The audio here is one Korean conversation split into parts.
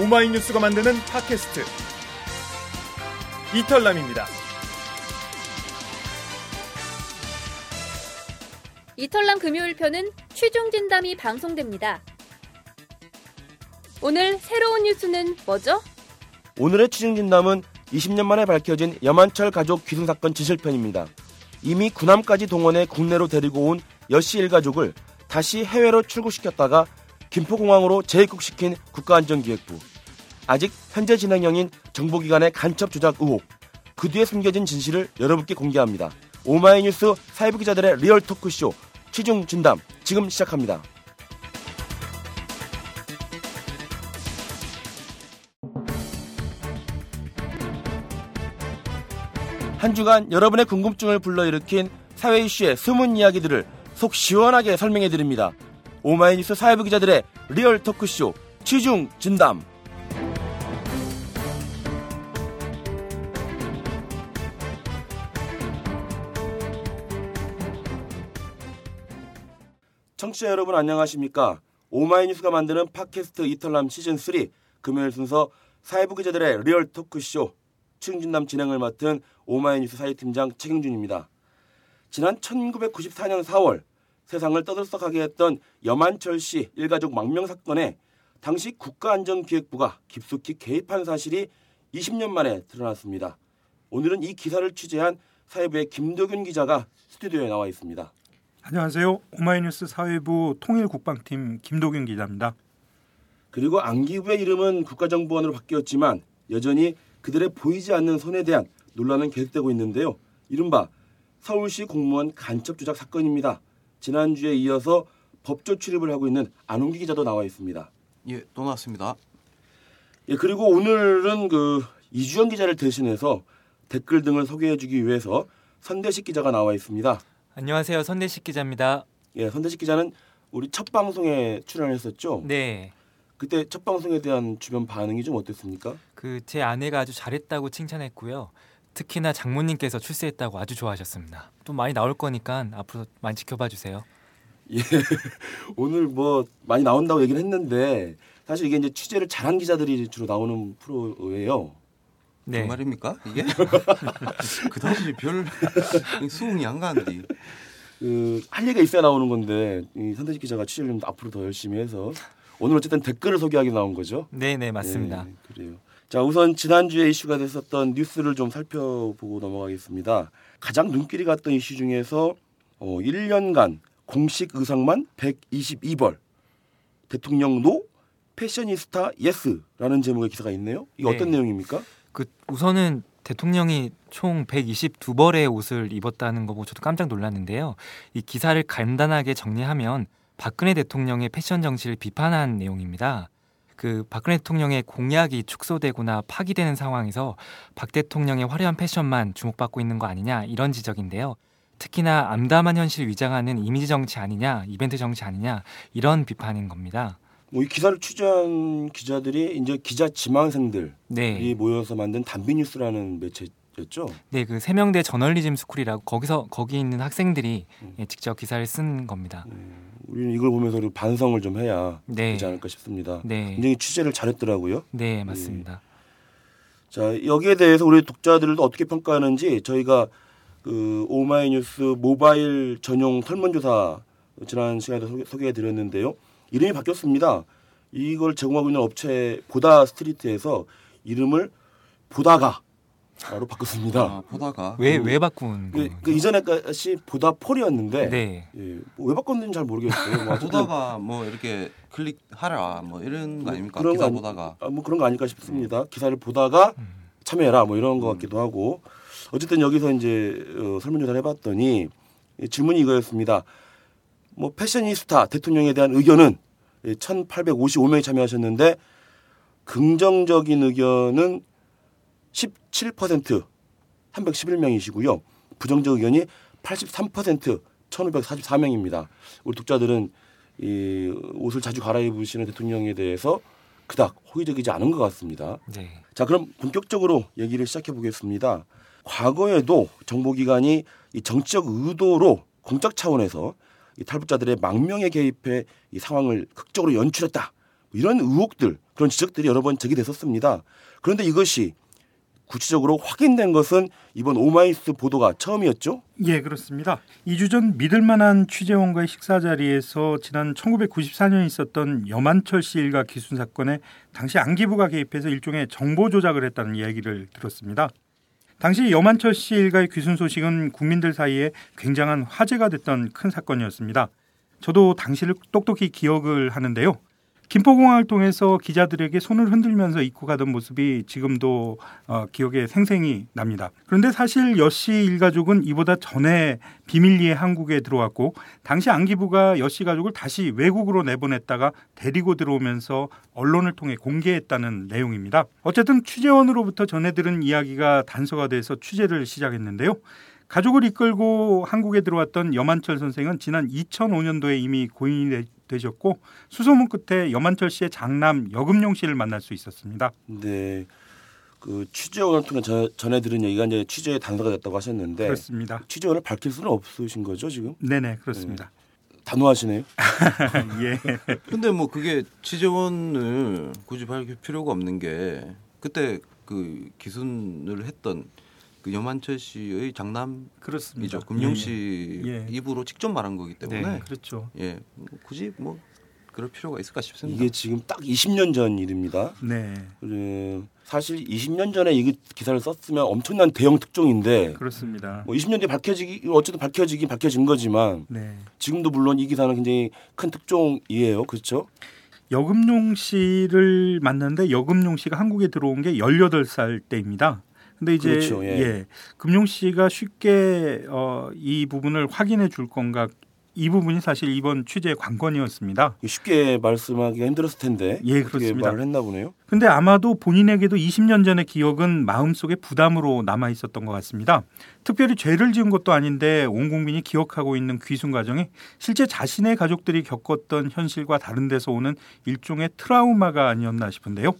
오마이뉴스가 만드는 팟캐스트 이털남입니다. 이털남 금요일 편은 취중 진담이 방송됩니다. 오늘 새로운 뉴스는 뭐죠? 오늘의 취중 진담은 20년 만에 밝혀진 여만철 가족 귀순 사건 진실편입니다. 이미 군함까지 동원해 국내로 데리고 온 여씨 일가족을 다시 해외로 출국시켰다가 김포공항으로 재입국시킨 국가안전기획부. 아직 현재 진행형인 정보기관의 간첩 조작 의혹. 그 뒤에 숨겨진 진실을 여러분께 공개합니다. 오마이뉴스 사회부 기자들의 리얼 토크쇼 취중진담 지금 시작합니다. 한 주간 여러분의 궁금증을 불러일으킨 사회 이슈의 숨은 이야기들을 속 시원하게 설명해 드립니다. 오마이뉴스 사회부 기자들의 리얼 토크쇼 취중진담. 청취자 여러분 안녕하십니까? 오마이뉴스가 만드는 팟캐스트 이털남 시즌 3 금요일 순서 사회부 기자들의 리얼 토크쇼 취중진담 진행을 맡은 오마이뉴스 사회팀장 책임준입니다. 지난 1994년 4월 세상을 떠들썩하게 했던 여만철 씨 일가족 망명 사건에 당시 국가안전기획부가 깊숙이 개입한 사실이 20년 만에 드러났습니다. 오늘은 이 기사를 취재한 사회부의 김도균 기자가 스튜디오에 나와 있습니다. 안녕하세요. 오마이뉴스 사회부 통일국방팀 김도균 기자입니다. 그리고 안기부의 이름은 국가정보원으로 바뀌었지만 여전히 그들의 보이지 않는 손에 대한 논란은 계속되고 있는데요. 이른바 서울시 공무원 간첩 조작 사건입니다. 지난주에 이어서 법조 출입을 하고 있는 안홍기 기자도 나와 있습니다. 예, 또 나왔습니다. 예, 그리고 오늘은 그 이주영 기자를 대신해서 댓글 등을 소개해주기 위해서 선대식 기자가 나와 있습니다. 안녕하세요. 선대식 기자입니다. 예, 선대식 기자는 우리 첫 방송에 출연했었죠. 네. 그때 첫 방송에 대한 주변 반응이 좀 어땠습니까? 그 제 아내가 아주 잘했다고 칭찬했고요. 특히나 장모님께서 출세했다고 아주 좋아하셨습니다. 또 많이 나올 거니까 앞으로 많이 지켜봐 주세요. 예. 오늘 뭐 많이 나온다고 얘기를 했는데 사실 이게 이제 취재를 잘한 기자들이 주로 나오는 프로예요. 네. 정말입니까 이게? 그다지 별 수긍이 안 가는데. 그할 얘기가 있어야 나오는 건데 이 선대식 기자가 취재를 좀 앞으로 더 열심히 해서 오늘 어쨌든 댓글을 소개하기 나온 거죠. 네, 네, 맞습니다. 네, 그래요. 자, 우선 지난주에 이슈가 됐었던 뉴스를 좀 살펴보고 넘어가겠습니다. 가장 눈길이 갔던 이슈 중에서 어, 1년간 공식 의상만 122벌, 대통령 no, 패셔니스타 yes라는 제목의 기사가 있네요. 이게 네. 어떤 내용입니까? 그 우선은 대통령이 총 122벌의 옷을 입었다는 거 보고 저도 깜짝 놀랐는데요. 이 기사를 간단하게 정리하면 박근혜 대통령의 패션 정치를 비판한 내용입니다. 그 박근혜 대통령의 공약이 축소되거나 파기되는 상황에서 박 대통령의 화려한 패션만 주목받고 있는 거 아니냐 이런 지적인데요. 특히나 암담한 현실 위장하는 이미지 정치 아니냐, 이벤트 정치 아니냐 이런 비판인 겁니다. 뭐 이 기사를 취재한 기자들이 이제 기자 지망생들이 네, 모여서 만든 단비뉴스라는 매체 였죠. 네, 그 세명대 저널리즘 스쿨이라고 거기서 거기 있는 학생들이 음. 예, 직접 기사를 쓴 겁니다. 우리는 이걸 보면서 우리 반성을 좀 해야 네. 되지 않을까 싶습니다. 네, 굉장히 취재를 잘했더라고요. 네 맞습니다. 자 여기에 대해서 우리 독자들도 어떻게 평가하는지 저희가 그 오마이뉴스 모바일 전용 설문조사 지난 시간에도 소개, 소개해 드렸는데요. 이름이 바뀌었습니다. 이걸 제공하고 있는 업체 보다 스트리트에서 이름을 보다가 로 바꿨습니다. 아, 보다가 왜 왜 바꾼 그, 거예요? 그 이전에까지 보다 폴이었는데 네, 예, 뭐왜 바꿨는지 잘 모르겠어요. 뭐 보다가 뭐 이렇게 클릭하라 뭐 이런 거뭐 아닙니까? 그런 기사 거 아니- 보다가 아, 뭐 그런 거 아닐까 싶습니다. 기사를 보다가 음. 참여해라 뭐 이런 것 같기도 하고 어쨌든 여기서 이제 어, 설문조사를 해봤더니 이 질문이 이거였습니다. 뭐 패셔니스타 대통령에 대한 의견은 1,855명이 참여하셨는데 긍정적인 의견은 17% 311명이시고요. 부정적 의견이 83% 1,544명입니다. 우리 독자들은 이 옷을 자주 갈아입으시는 대통령에 대해서 그닥 호의적이지 않은 것 같습니다. 네, 자, 그럼 본격적으로 얘기를 시작해 보겠습니다. 과거에도 정보기관이 이 정치적 의도로 공적 차원에서 이 탈북자들의 망명에 개입해 이 상황을 극적으로 연출했다. 뭐 이런 의혹들 그런 지적들이 여러 번 제기됐었습니다. 그런데 이것이 구체적으로 확인된 것은 이번 오마이뉴스 보도가 처음이었죠. 예, 그렇습니다. 2주 전 믿을 만한 취재원과의 식사 자리에서 지난 1994년 있었던 여만철 씨 일가 귀순 사건에 당시 안기부가 개입해서 일종의 정보 조작을 했다는 이야기를 들었습니다. 당시 여만철 씨 일가의 귀순 소식은 국민들 사이에 굉장한 화제가 됐던 큰 사건이었습니다. 저도 당시를 똑똑히 기억을 하는데요. 김포공항을 통해서 기자들에게 손을 흔들면서 입고 가던 모습이 지금도 어, 기억에 생생히 납니다. 그런데 사실 여씨 일가족은 이보다 전에 비밀리에 한국에 들어왔고 당시 안기부가 여씨 가족을 다시 외국으로 내보냈다가 데리고 들어오면서 언론을 통해 공개했다는 내용입니다. 어쨌든 취재원으로부터 전해 들은 이야기가 단서가 돼서 취재를 시작했는데요. 가족을 이끌고 한국에 들어왔던 여만철 선생은 지난 2005년도에 이미 고인이 되셨고 수소문 끝에 여만철 씨의 장남 여금용 씨를 만날 수 있었습니다. 네. 그 취재원을 통해 저, 전해 들은 얘기가 이제 취재의 단서가 됐다고 하셨는데 그렇습니다. 취재원을 밝힐 수는 없으신 거죠 지금? 네네 그렇습니다. 단호하시네요. 예. 근데 뭐 그게 취재원을 굳이 밝힐 필요가 없는 게 그때 그 기순을 했던 그 여만철 씨의 장남이죠. 그렇습니다. 금용 예, 씨 예. 입으로 직접 말한 거기 때문에 네. 그렇죠. 예뭐 굳이 뭐 그럴 필요가 있을까 싶습니다. 이게 지금 딱 20년 전 일입니다. 네 그 사실 20년 전에 이 기사를 썼으면 엄청난 대형 특종인데 그렇습니다. 뭐 20년 뒤에 밝혀지기 어쨌든 밝혀지긴 밝혀진 거지만 네. 지금도 물론 이 기사는 굉장히 큰 특종이에요. 그렇죠? 여금용 씨를 만났는데 여금용 씨가 한국에 들어온 게 18살 때입니다. 근데 이제 그렇죠, 예. 예. 금용 씨가 쉽게 어, 이 부분을 확인해 줄 건가 이 부분이 사실 이번 취재 관건이었습니다. 쉽게 말씀하기가 힘들었을 텐데 예, 그렇습니다. 말을 했나 보네요. 근데 아마도 본인에게도 20년 전의 기억은 마음속에 부담으로 남아 있었던 것 같습니다. 특별히 죄를 지은 것도 아닌데 온 국민이 기억하고 있는 귀순 과정이 실제 자신의 가족들이 겪었던 현실과 다른 데서 오는 일종의 트라우마가 아니었나 싶은데요.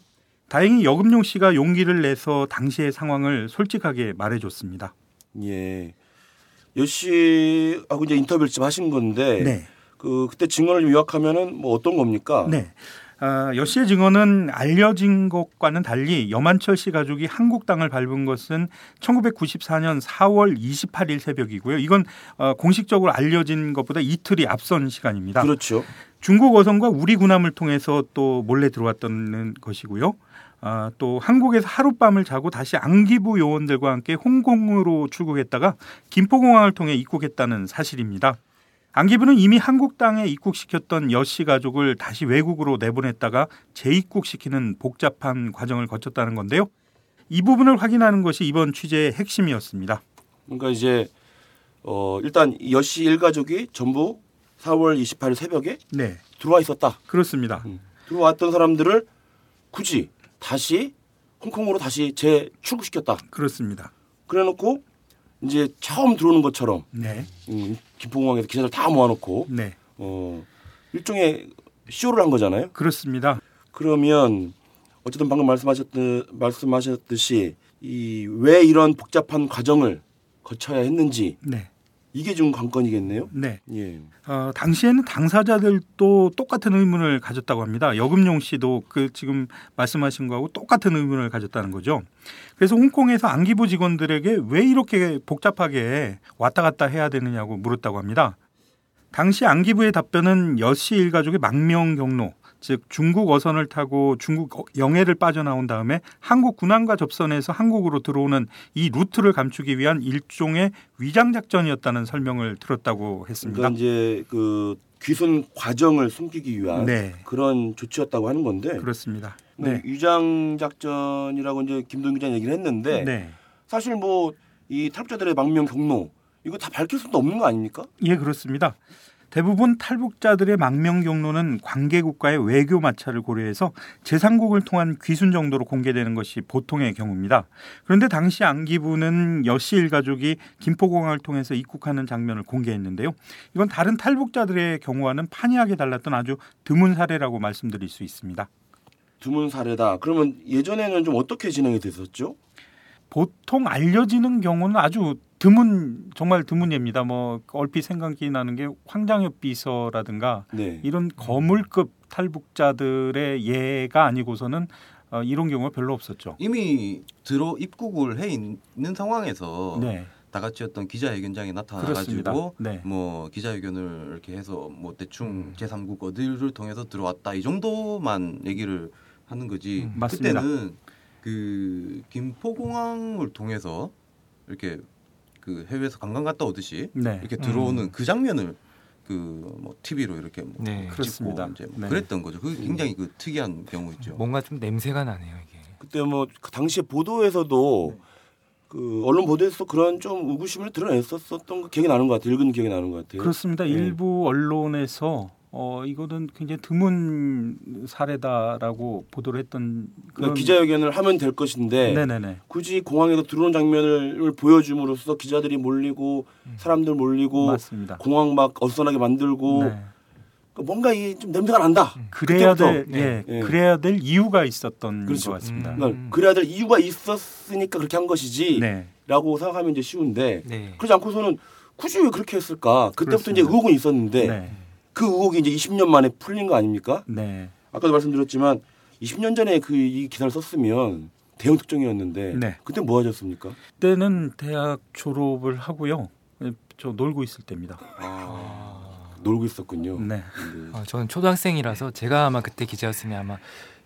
다행히 여금용 씨가 용기를 내서 당시의 상황을 솔직하게 말해줬습니다. 예. 여 씨하고 이제 인터뷰를 좀 하신 건데 네. 그 그때 증언을 요약하면은 뭐 어떤 겁니까? 네. 아, 여 씨의 증언은 알려진 것과는 달리 여만철 씨 가족이 한국 땅을 밟은 것은 1994년 4월 28일 새벽이고요. 이건 어, 공식적으로 알려진 것보다 이틀이 앞선 시간입니다. 그렇죠. 중국 어선과 우리 군함을 통해서 또 몰래 들어왔던 것이고요. 아, 또 한국에서 하룻밤을 자고 다시 안기부 요원들과 함께 홍콩으로 출국했다가 김포공항을 통해 입국했다는 사실입니다. 안기부는 이미 한국 땅에 입국시켰던 여씨 가족을 다시 외국으로 내보냈다가 재입국시키는 복잡한 과정을 거쳤다는 건데요. 이 부분을 확인하는 것이 이번 취재의 핵심이었습니다. 그러니까 이제 어 일단 여씨 일가족이 전부 4월 28일 새벽에 네, 들어와 있었다. 그렇습니다. 들어왔던 사람들을 굳이 다시 홍콩으로 다시 재출국시켰다. 그렇습니다. 그래놓고 이제 처음 들어오는 것처럼 네, 음, 김포공항에서 기자들 다 모아놓고 네, 어 일종의 쇼를 한 거잖아요. 그렇습니다. 그러면 어쨌든 방금 말씀하셨듯 말씀하셨듯이 이 왜 이런 복잡한 과정을 거쳐야 했는지 네, 이게 좀 관건이겠네요. 네. 예. 어, 당시에는 당사자들도 똑같은 의문을 가졌다고 합니다. 여금용 씨도 그 지금 말씀하신 거하고 똑같은 의문을 가졌다는 거죠. 그래서 홍콩에서 안기부 직원들에게 왜 이렇게 복잡하게 왔다 갔다 해야 되느냐고 물었다고 합니다. 당시 안기부의 답변은 여씨 일가족의 망명 경로, 즉 중국 어선을 타고 중국 영해를 빠져나온 다음에 한국 군함과 접선해서 한국으로 들어오는 이 루트를 감추기 위한 일종의 위장 작전이었다는 설명을 들었다고 했습니다. 그러니까 이제 그 귀순 과정을 숨기기 위한 네. 그런 조치였다고 하는 건데 그렇습니다. 뭐 네. 위장 작전이라고 이제 김동 기자 얘기를 했는데 네. 사실 뭐 이 탈북자들의 망명 경로 이거 다 밝힐 수도 없는 거 아닙니까? 예, 그렇습니다. 대부분 탈북자들의 망명 경로는 관계 국가의 외교 마찰을 고려해서 제3국을 통한 귀순 정도로 공개되는 것이 보통의 경우입니다. 그런데 당시 안기부는 여씨 일가족이 김포공항을 통해서 입국하는 장면을 공개했는데요. 이건 다른 탈북자들의 경우와는 판이하게 달랐던 아주 드문 사례라고 말씀드릴 수 있습니다. 드문 사례다. 그러면 예전에는 좀 어떻게 진행이 됐었죠? 보통 알려지는 경우는 아주 드문 정말 드문 예입니다. 뭐 얼핏 생각이 나는 게 황장엽 비서라든가 네. 이런 거물급 탈북자들의 예가 아니고서는 어, 이런 경우가 별로 없었죠. 이미 들어 입국을 해 있는 상황에서 네, 다 같이 어떤 기자회견장에. 나타나가지고 네. 뭐 기자회견을 이렇게 해서 뭐 대충 음. 제3국 어디를 통해서 들어왔다 이 정도만 얘기를 하는 거지. 음, 맞습니다. 그때는 그 김포공항을 통해서 이렇게 그 해외에서 관광 갔다 오듯이 네. 이렇게 들어오는 그 장면을 그뭐 TV로 이렇게 뭐 네. 그렇습니다. 찍고 이제 뭐 네. 그랬던 거죠. 그게 굉장히 그 특이한 경우였죠. 뭔가 좀 냄새가 나네요 이게. 그때 뭐 그 당시에 보도에서도 그 언론 보도에서 그런 좀 의구심을 드러냈었던 거 기억이 나는 것 같아요. 읽은 기억이 나는 것 같아요. 그렇습니다. 네. 일부 언론에서 어, 이거는 굉장히 드문 사례다라고 보도를 했던 그러니까 그런 기자회견을 하면 될 것인데 네네네. 굳이 공항에서 들어오는 장면을 보여줌으로써 기자들이 몰리고 사람들 몰리고 맞습니다. 공항 막 어수선하게 만들고 네. 그 뭔가 이 좀 냄새가 난다. 그래야 그때부터. 될 예, 네. 그래야 될 이유가 있었던 그렇죠. 것 같습니다. 음. 그러니까 그래야 될 이유가 있었으니까 그렇게 한 것이지라고 네. 생각하면 이제 쉬운데 네. 그러지 않고서는 굳이 왜 그렇게 했을까? 그때부터 그렇습니다. 이제 의혹은 있었는데 네. 그 의혹이 이제 20년 만에 풀린 거 아닙니까? 네. 아까도 말씀드렸지만 20년 전에 그 이 기사를 썼으면 대형 특종이었는데 네. 그때 뭐 하셨습니까? 그때는 대학 졸업을 하고요. 예, 저 놀고 있을 때입니다. 놀고 있었군요. 네. 네. 아, 저는 초등학생이라서 제가 아마 그때 기자였으면 아마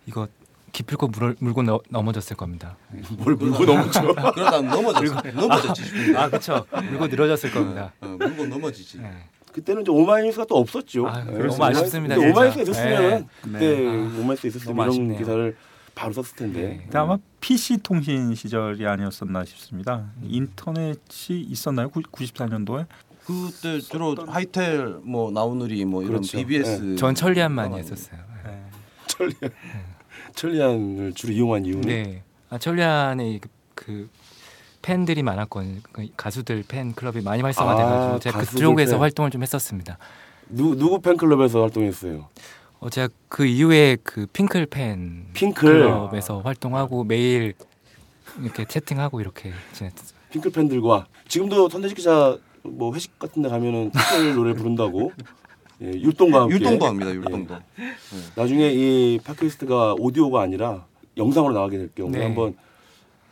이거 기필코 물, 물고 너, 넘어졌을 겁니다. 뭘 물고 넘죠? 그러다 넘어졌어. 넘어졌지. 아 그렇죠. 물고 늘어졌을 겁니다. 어, 물고 넘어지지. 네. 그때는 이제 오마이뉴스가 또 없었죠. 아, 네. 너무 아쉽습니다. 오마이뉴스가 있었으면 네. 그때 네. 오마이뉴스 있었으면 이런 아쉽네요. 기사를 바로 썼을 텐데. 네. 아마 PC 통신 시절이 아니었었나 싶습니다. 인터넷이 있었나요? 94년도에? 그때 주로 하이텔 뭐 나우누리 뭐 이런 그렇죠. BBS 전 천리안 많이 했었어요. 네. 천리안 천리안을 주로 이용한 이유는 네. 아, 천리안의 그, 그 팬들이 많았거든요. 그 가수들 팬 클럽이 많이 활성화돼가지고 아, 제가 그쪽에서 팬. 활동을 좀 했었습니다. 누 누구 팬 클럽에서 활동했어요? 어, 제가 그 이후에 그 핑클 팬 핑클 클럽에서 활동하고 매일 이렇게 채팅하고 이렇게 지냈어요. 핑클 팬들과 지금도 선대식 기자 뭐 회식 같은데 가면은 핑클 노래 부른다고 예, 율동과 함께 율동도 합니다. 율동도. 나중에 이 팟캐스트가 오디오가 아니라 영상으로 나가게 될 경우에 네. 한번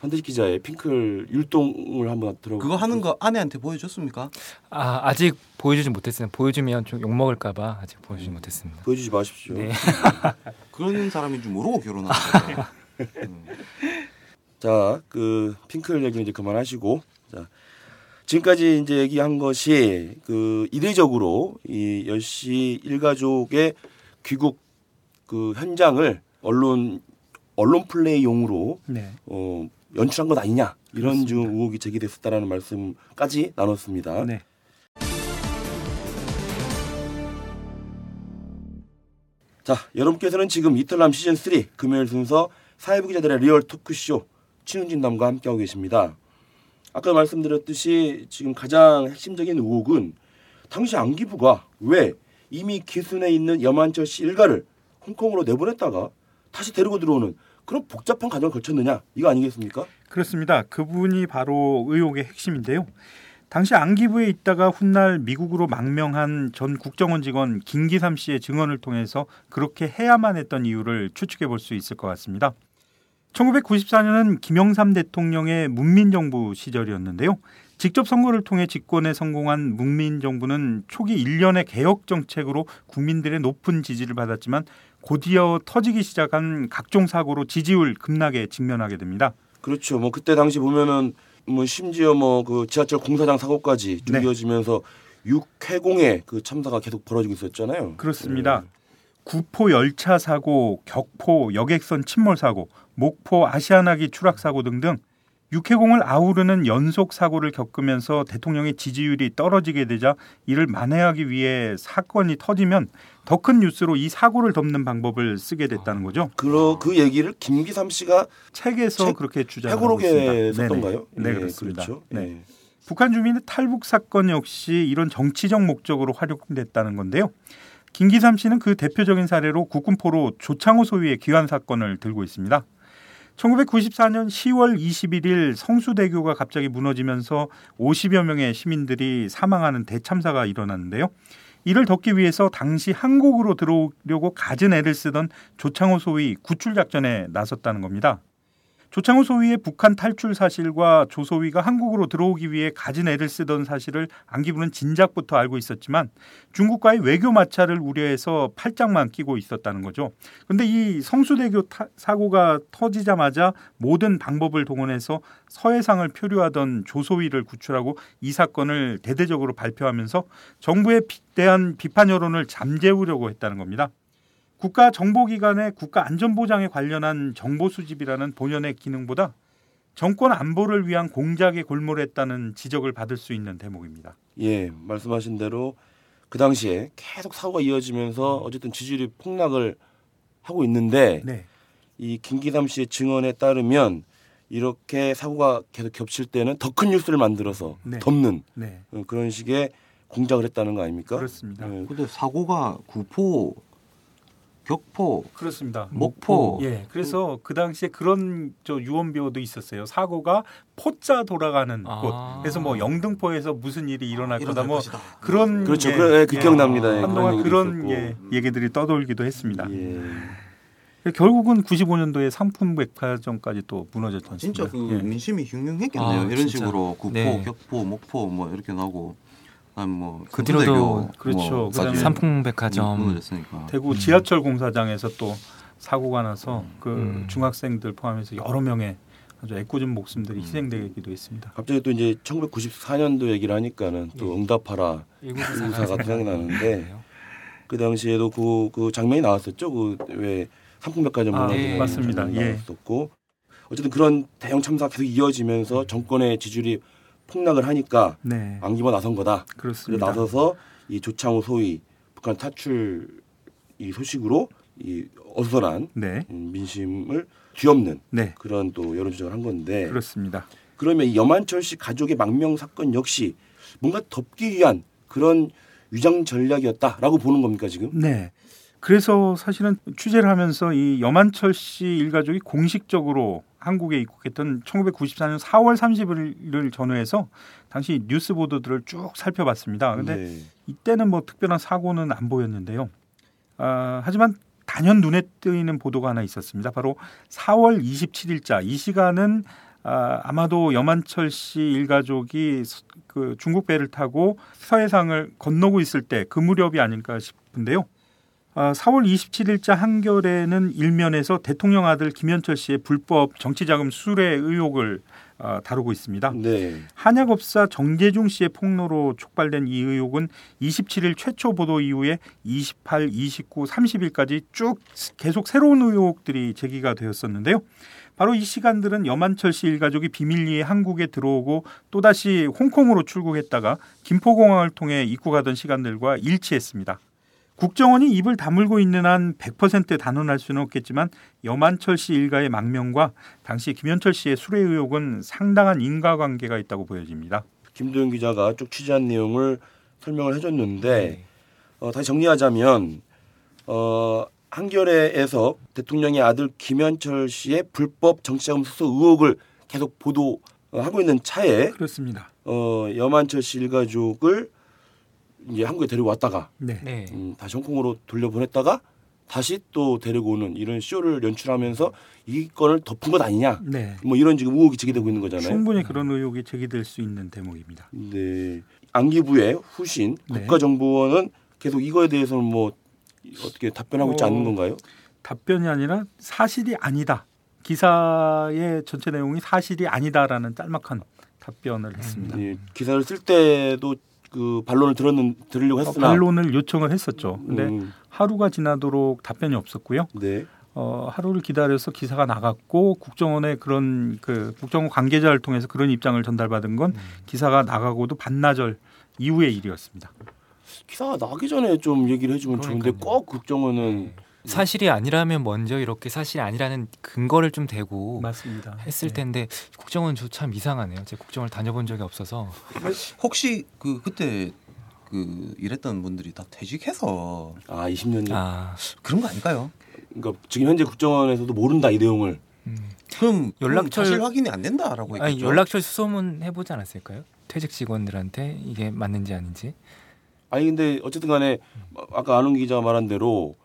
한대식 기자의 핑클 율동을 한번 들어 그거 하는 거 아내한테 보여줬습니까? 아 아직 보여주지 못했어요. 보여주면 좀 욕 먹을까봐 아직 보여주지 못했습니다. 보여주지 마십시오. 네. 그런 사람인 줄 모르고 결혼한 거예요. 자, 그 핑클 얘기는 이제 그만하시고 자. 지금까지 이제 얘기한 것이 그 이례적으로 이 열시 일가족의 귀국 그 현장을 언론 언론 플레이용으로 네. 어, 연출한 것 아니냐 이런 좀 의혹이 제기됐었다라는 말씀까지 나눴습니다. 네. 자, 여러분께서는 지금 이털남 시즌 3 금요일 순서 사회부 기자들의 리얼 토크쇼 취중진담과 함께하고 계십니다. 아까 말씀드렸듯이 지금 가장 핵심적인 의혹은 당시 안기부가 왜 이미 기순에 있는 염한철 씨 일가를 홍콩으로 내보냈다가 다시 데리고 들어오는 그런 복잡한 과정을 거쳤느냐 이거 아니겠습니까? 그렇습니다. 그분이 바로 의혹의 핵심인데요. 당시 안기부에 있다가 훗날 미국으로 망명한 전 국정원 직원 김기삼 씨의 증언을 통해서 그렇게 해야만 했던 이유를 추측해 볼 수 있을 것 같습니다. 1994년은 김영삼 대통령의 문민정부 시절이었는데요. 직접 선거를 통해 집권에 성공한 문민정부는 초기 일련의 개혁 정책으로 국민들의 높은 지지를 받았지만 곧이어 터지기 시작한 각종 사고로 지지율 급락에 직면하게 됩니다. 그렇죠. 뭐 그때 당시 보면은 뭐 심지어 뭐 그 지하철 공사장 사고까지 쭉 네. 이어지면서 육해공의 그 참사가 계속 벌어지고 있었잖아요. 그렇습니다. 구포 열차 사고, 격포 여객선 침몰 사고, 목포 아시아나기 추락 사고 등등 육해공을 아우르는 연속 사고를 겪으면서 대통령의 지지율이 떨어지게 되자 이를 만회하기 위해 사건이 터지면 더 큰 뉴스로 이 사고를 덮는 방법을 쓰게 됐다는 거죠. 그, 그 얘기를 김기삼 씨가 책에서 책- 그렇게 주장하고 있습니다. 네네. 네, 예, 그렇습니다. 그렇죠. 네. 예. 북한 주민의 탈북 사건 역시 이런 정치적 목적으로 활용됐다는 건데요. 김기삼 씨는 그 대표적인 사례로 국군포로 조창호 소위의 귀환 사건을 들고 있습니다. 1994년 10월 21일 성수대교가 갑자기 무너지면서 50여 명의 시민들이 사망하는 대참사가 일어났는데요. 이를 덮기 위해서 당시 한국으로 들어오려고 갖은 애를 쓰던 조창호 소위 구출 작전에 나섰다는 겁니다. 조창호 소위의 북한 탈출 사실과 조 소위가 한국으로 들어오기 위해 갖은 애를 쓰던 사실을 안기부는 진작부터 알고 있었지만 중국과의 외교 마찰을 우려해서 팔짱만 끼고 있었다는 거죠. 그런데 이 성수대교 타, 사고가 터지자마자 모든 방법을 동원해서 서해상을 표류하던 조 소위를 구출하고 이 사건을 대대적으로 발표하면서 정부에 대한 비판 여론을 잠재우려고 했다는 겁니다. 국가정보기관의 국가안전보장에 관련한 정보 수집이라는 본연의 기능보다 정권 안보를 위한 공작에 골몰했다는 지적을 받을 수 있는 대목입니다. 예, 말씀하신 대로 그 당시에 계속 사고가 이어지면서 어쨌든 지지율이 폭락을 하고 있는데 네. 이 김기삼 씨의 증언에 따르면 이렇게 사고가 계속 겹칠 때는 더 큰 뉴스를 만들어서 네. 덮는 네. 어, 그런 식의 공작을 했다는 거 아닙니까? 그렇습니다. 예, 근데 사고가 구포, 격포, 그렇습니다. 목포. 예. 그래서 그 당시에 그런 저 유언 비어도 있었어요. 사고가 포자 돌아가는 아. 곳. 그래서 뭐 영등포에서 무슨 일이 일어날 거다 일어날 뭐 것이다. 그런 그렇죠. 예, 그래, 예, 그 예. 기억납니다. 예, 한동안 그런 있었고. 예, 얘기들이 떠돌기도 했습니다. 예. 결국은 95년도에 상품 백화점까지 또 무너졌지 않습니까? 진짜 그 예. 민심이 흉흉했겠네요. 아, 이런 진짜. 식으로 구포, 네. 격포, 목포 뭐 이렇게 나고 그다음 뭐그 뒤로도 성수대교 그렇죠. 뭐까지 그다음에 삼풍백화점 무너졌으니까. 대구 음. 지하철 공사장에서 또 사고가 나서 그 음. 중학생들 포함해서 여러 명의 아주 애꿎은 목숨들이 음. 희생되기도 했습니다. 갑자기 또 이제 1994년도 얘기를 하니까는 또 예. 응답하라 의사가 생각나는데 네. 그 당시에도 그, 그 장면이 나왔었죠. 그 왜 삼풍백화점 아, 무너지는 예. 맞습니다. 예. 나왔었고 어쨌든 그런 대형 참사가 계속 이어지면서 정권의 지지율이 폭락을 하니까 네, 안기만 나선 거다. 그렇습니다. 나서서 이 조창호 소위 북한 탈출 이 소식으로 이 어수선한 네, 음, 민심을 뒤엎는 네, 그런 또 여론 조작을 한 건데 그렇습니다. 그러면 이 여만철 씨 가족의 망명 사건 역시 뭔가 덮기 위한 그런 위장 전략이었다라고 보는 겁니까 지금? 네. 그래서 사실은 취재를 하면서 이 여만철 씨 일가족이 공식적으로 한국에 입국했던 1994년 4월 30일을 전후해서 당시 뉴스 보도들을 쭉 살펴봤습니다. 근데 네. 이때는 뭐 특별한 사고는 안 보였는데요. 아, 하지만 단연 눈에 띄는 보도가 하나 있었습니다. 바로 4월 27일자 이 시간은 아, 아마도 여만철 씨 일가족이 서- 그 중국 배를 타고 서해상을 건너고 있을 때 그 무렵이 아닐까 싶은데요. 아, 4월 27일자 한겨레는 일면에서 대통령 아들 김현철 씨의 불법 정치자금 수뢰 의혹을 아, 다루고 있습니다. 네. 한약업사 정재중 씨의 폭로로 촉발된 이 의혹은 27일 최초 보도 이후에 28, 29, 30일까지 쭉 계속 새로운 의혹들이 제기가 되었었는데요. 바로 이 시간들은 여만철 씨 일가족이 비밀리에 한국에 들어오고 또다시 홍콩으로 출국했다가 김포공항을 통해 입국하던 시간들과 일치했습니다. 국정원이 입을 다물고 있는 한 100% 단언할 수는 없겠지만 여만철 씨 일가의 망명과 당시 김현철 씨의 수뢰 의혹은 상당한 인과관계가 있다고 보여집니다. 김도영 기자가 쭉 취재한 내용을 설명을 해줬는데 네. 어, 다시 정리하자면 어, 한겨레에서 대통령의 아들 김현철 씨의 불법 정치자금 수수 의혹을 계속 보도하고 있는 차에 그렇습니다. 어, 여만철 씨 일가족을 이제 한국에 데리고 왔다가 네. 네. 음, 다시 홍콩으로 돌려보냈다가 다시 또 데리고 오는 이런 쇼를 연출하면서 이 건을 덮은 것 아니냐 네. 뭐 이런 지금 의혹이 제기되고 있는 거잖아요. 충분히 그런 의혹이 제기될 수 있는 대목입니다. 네. 안기부의 후신 네. 국가정보원은 계속 이거에 대해서는 뭐 어떻게 답변하고 있지 어, 않는 건가요? 답변이 아니라 사실이 아니다. 기사의 전체 내용이 사실이 아니다라는 짤막한 답변을 했습니다. 예, 기사를 쓸 때도 그 반론을 들었는 들으려고 어, 했으나 반론을 요청을 했었죠. 근데 음, 하루가 지나도록 답변이 없었고요. 네. 어, 하루를 기다려서 기사가 나갔고 국정원의 그런 그 국정원 관계자를 통해서 그런 입장을 전달받은 건 기사가 나가고도 반나절 이후의 일이었습니다. 기사가 나기 전에 좀 얘기를 해주면 좋은데 그러니까요. 꼭 국정원은 사실이 아니라면 먼저 이렇게 사실이 아니라는 근거를 좀 대고 맞습니다. 했을 네. 텐데 국정원 참 이상하네요. 제가 국정을 다녀본 적이 없어서 혹시 그 그때 그 일했던 분들이 다 퇴직해서 아 20년 전 아 그런 거 아닐까요? 그러니까 지금 현재 국정원에서도 모른다 이 내용을 음. 그럼 연락처를- 그럼 사실 확인이 안 된다라고 했겠죠. 아니 연락처 수소문 해보지 않았을까요? 퇴직 직원들한테 이게 맞는지 아닌지 아니 근데 어쨌든 간에 아까 안웅 기자가 말한 대로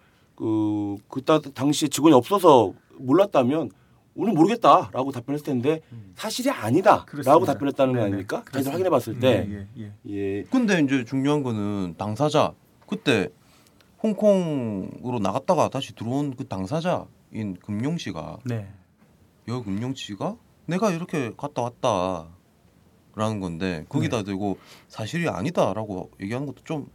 그 그때 당시에 직원이 없어서 몰랐다면 오늘 모르겠다라고 답변했을 텐데 사실이 아니다라고. 답변했다는 거. 아닙니까? 그렇습니다. 확인해 봤을 때 예, 예, 예. 예. 근데 이제 중요한 거는 당사자 그때 홍콩으로 나갔다가 다시 들어온 그 당사자인 금용 씨가 네. 여 금용 씨가 내가 이렇게 갔다 왔다 라는 건데 거기다 대고 사실이 아니다라고 얘기하는 것도 좀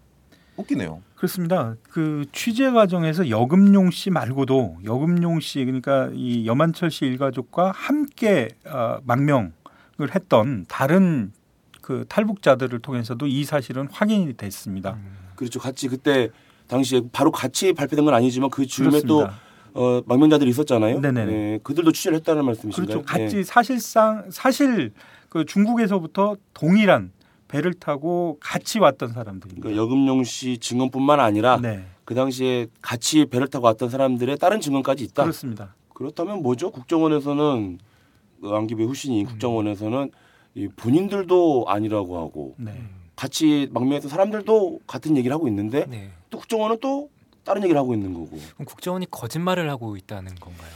웃기네요. 그렇습니다. 그 취재 과정에서 여금용 씨 말고도 여금용 씨 그러니까 이 여만철 씨 일가족과 함께 어, 망명을 했던 다른 그 탈북자들을 통해서도 이 사실은 확인이 됐습니다. 그렇죠. 같이 그때 당시에 바로 같이 발표된 건 아니지만 그 즈음에 또. 어, 망명자들이 있었잖아요. 네네네. 예, 그들도 취재를 했다는 말씀이신가요? 그렇죠. 같이 예. 사실상 사실 그 중국에서부터 동일한 배를 타고 같이 왔던 사람들입니다. 그러니까 여금용 씨 증언뿐만 아니라 네, 그 당시에 같이 배를 타고 왔던 사람들의 다른 증언까지 있다. 그렇습니다. 그렇다면 뭐죠? 국정원에서는 그 안기부 음. 국정원에서는 이 본인들도 아니라고 하고 네. 같이 망명했던 사람들도 같은 얘기를 하고 있는데 네. 또 국정원은 또 다른 얘기를 하고 있는 거고 그럼 국정원이 거짓말을 하고 있다는 건가요?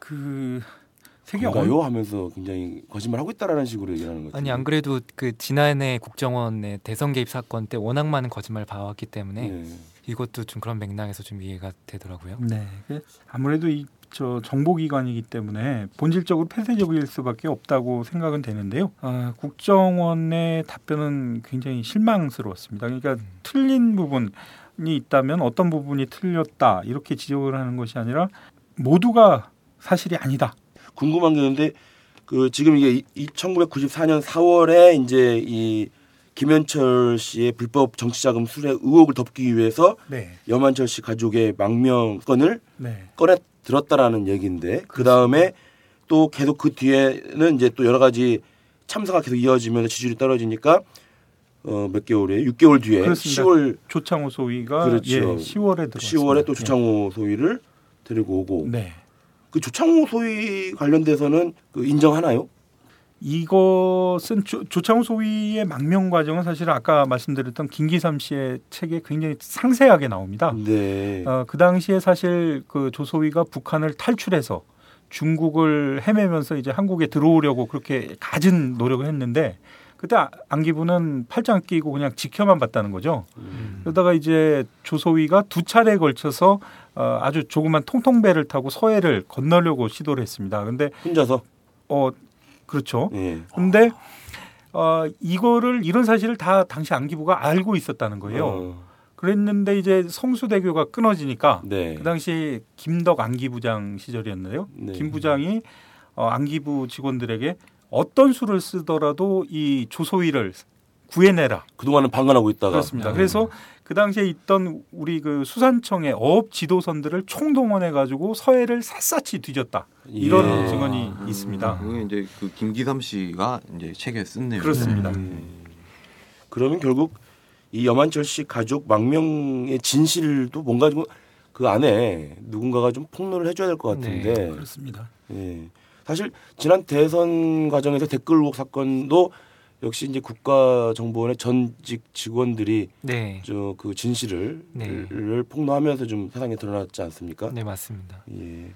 그 세계 뭔가요? 하면서 굉장히 거짓말 하고 있다라는 식으로 얘기하는 거죠. 아니 안 그래도 그 지난해 국정원의 대선 개입 사건 때 워낙 많은 거짓말 봐왔기 때문에 네. 이것도 좀 그런 맥락에서 좀 이해가 되더라고요. 네. 그 아무래도 이 저 정보기관이기 때문에 본질적으로 폐쇄적일 수밖에 없다고 생각은 되는데요. 아, 국정원의 답변은 굉장히 실망스러웠습니다. 그러니까 틀린 부분 이 있다면 어떤 부분이 틀렸다 이렇게 지적을 하는 것이 아니라 모두가 사실이 아니다. 궁금한 게 있는데 그 지금 이게 1994년 4월에 이제 이 김현철 씨의 불법 정치자금 수뢰 의혹을 덮기 위해서 네. 여만철 씨 가족의 망명 건을 네. 꺼내 들었다라는 얘기인데 그 다음에 또 계속 그 뒤에는 이제 또 여러 가지 참사가 계속 이어지면서 지지율이 떨어지니까 어 몇 개월에 6개월 뒤에 그렇습니다. 10월 조창호 소위가 그렇죠. 예, 10월에 들어 10월에 또 조창호 소위를 데리고 오고 네. 그 조창호 소위 관련돼서는 그 인정하나요? 이것은 조, 조창호 소위의 망명 과정은 사실 아까 말씀드렸던 김기삼 씨의 책에 굉장히 상세하게 나옵니다. 네. 어, 그 당시에 사실 그 조소위가 북한을 탈출해서 중국을 헤매면서 이제 한국에 들어오려고 그렇게 갖은 노력을 했는데 그때 아- 안기부는 팔짱 끼고 그냥 지켜만 봤다는 거죠. 음. 그러다가 이제 조소위가 두 차례에 걸쳐서 어, 아주 조그만 통통배를 타고 서해를 건너려고 시도를 했습니다. 근데 혼자서 어 그렇죠. 예. 근데 어 이거를 이런 사실을 다 당시 안기부가 알고 있었다는 거예요. 어, 그랬는데 이제 성수대교가 끊어지니까 네. 그 당시 김덕 안기부장 시절이었는데요. 네. 김 부장이 어, 안기부 직원들에게 어떤 수를 쓰더라도 이 조소위를 구해내라. 그동안은 방관하고 있다가 그렇습니다. 음. 그래서 그 당시에 있던 우리 그 수산청의 어업 지도선들을 총동원해 가지고 서해를 샅샅이 뒤졌다. 이런 예. 증언이 있습니다. 그게 이제 그 김기삼 씨가 이제 책에 쓴 내용. 그렇습니다. 음. 그러면 결국 이 여만철 씨 가족 망명의 진실도 뭔가 좀 그 안에 누군가가 좀 폭로를 해줘야 될 것 같은데 네, 그렇습니다. 예. 사실 지난 대선 과정에서 댓글 의혹 사건도 역시 이제 국가정보원의 전직 직원들이 네, 저그 진실을 네. 를 폭로하면서 좀 세상에 드러났지 않습니까? 네 맞습니다. 예.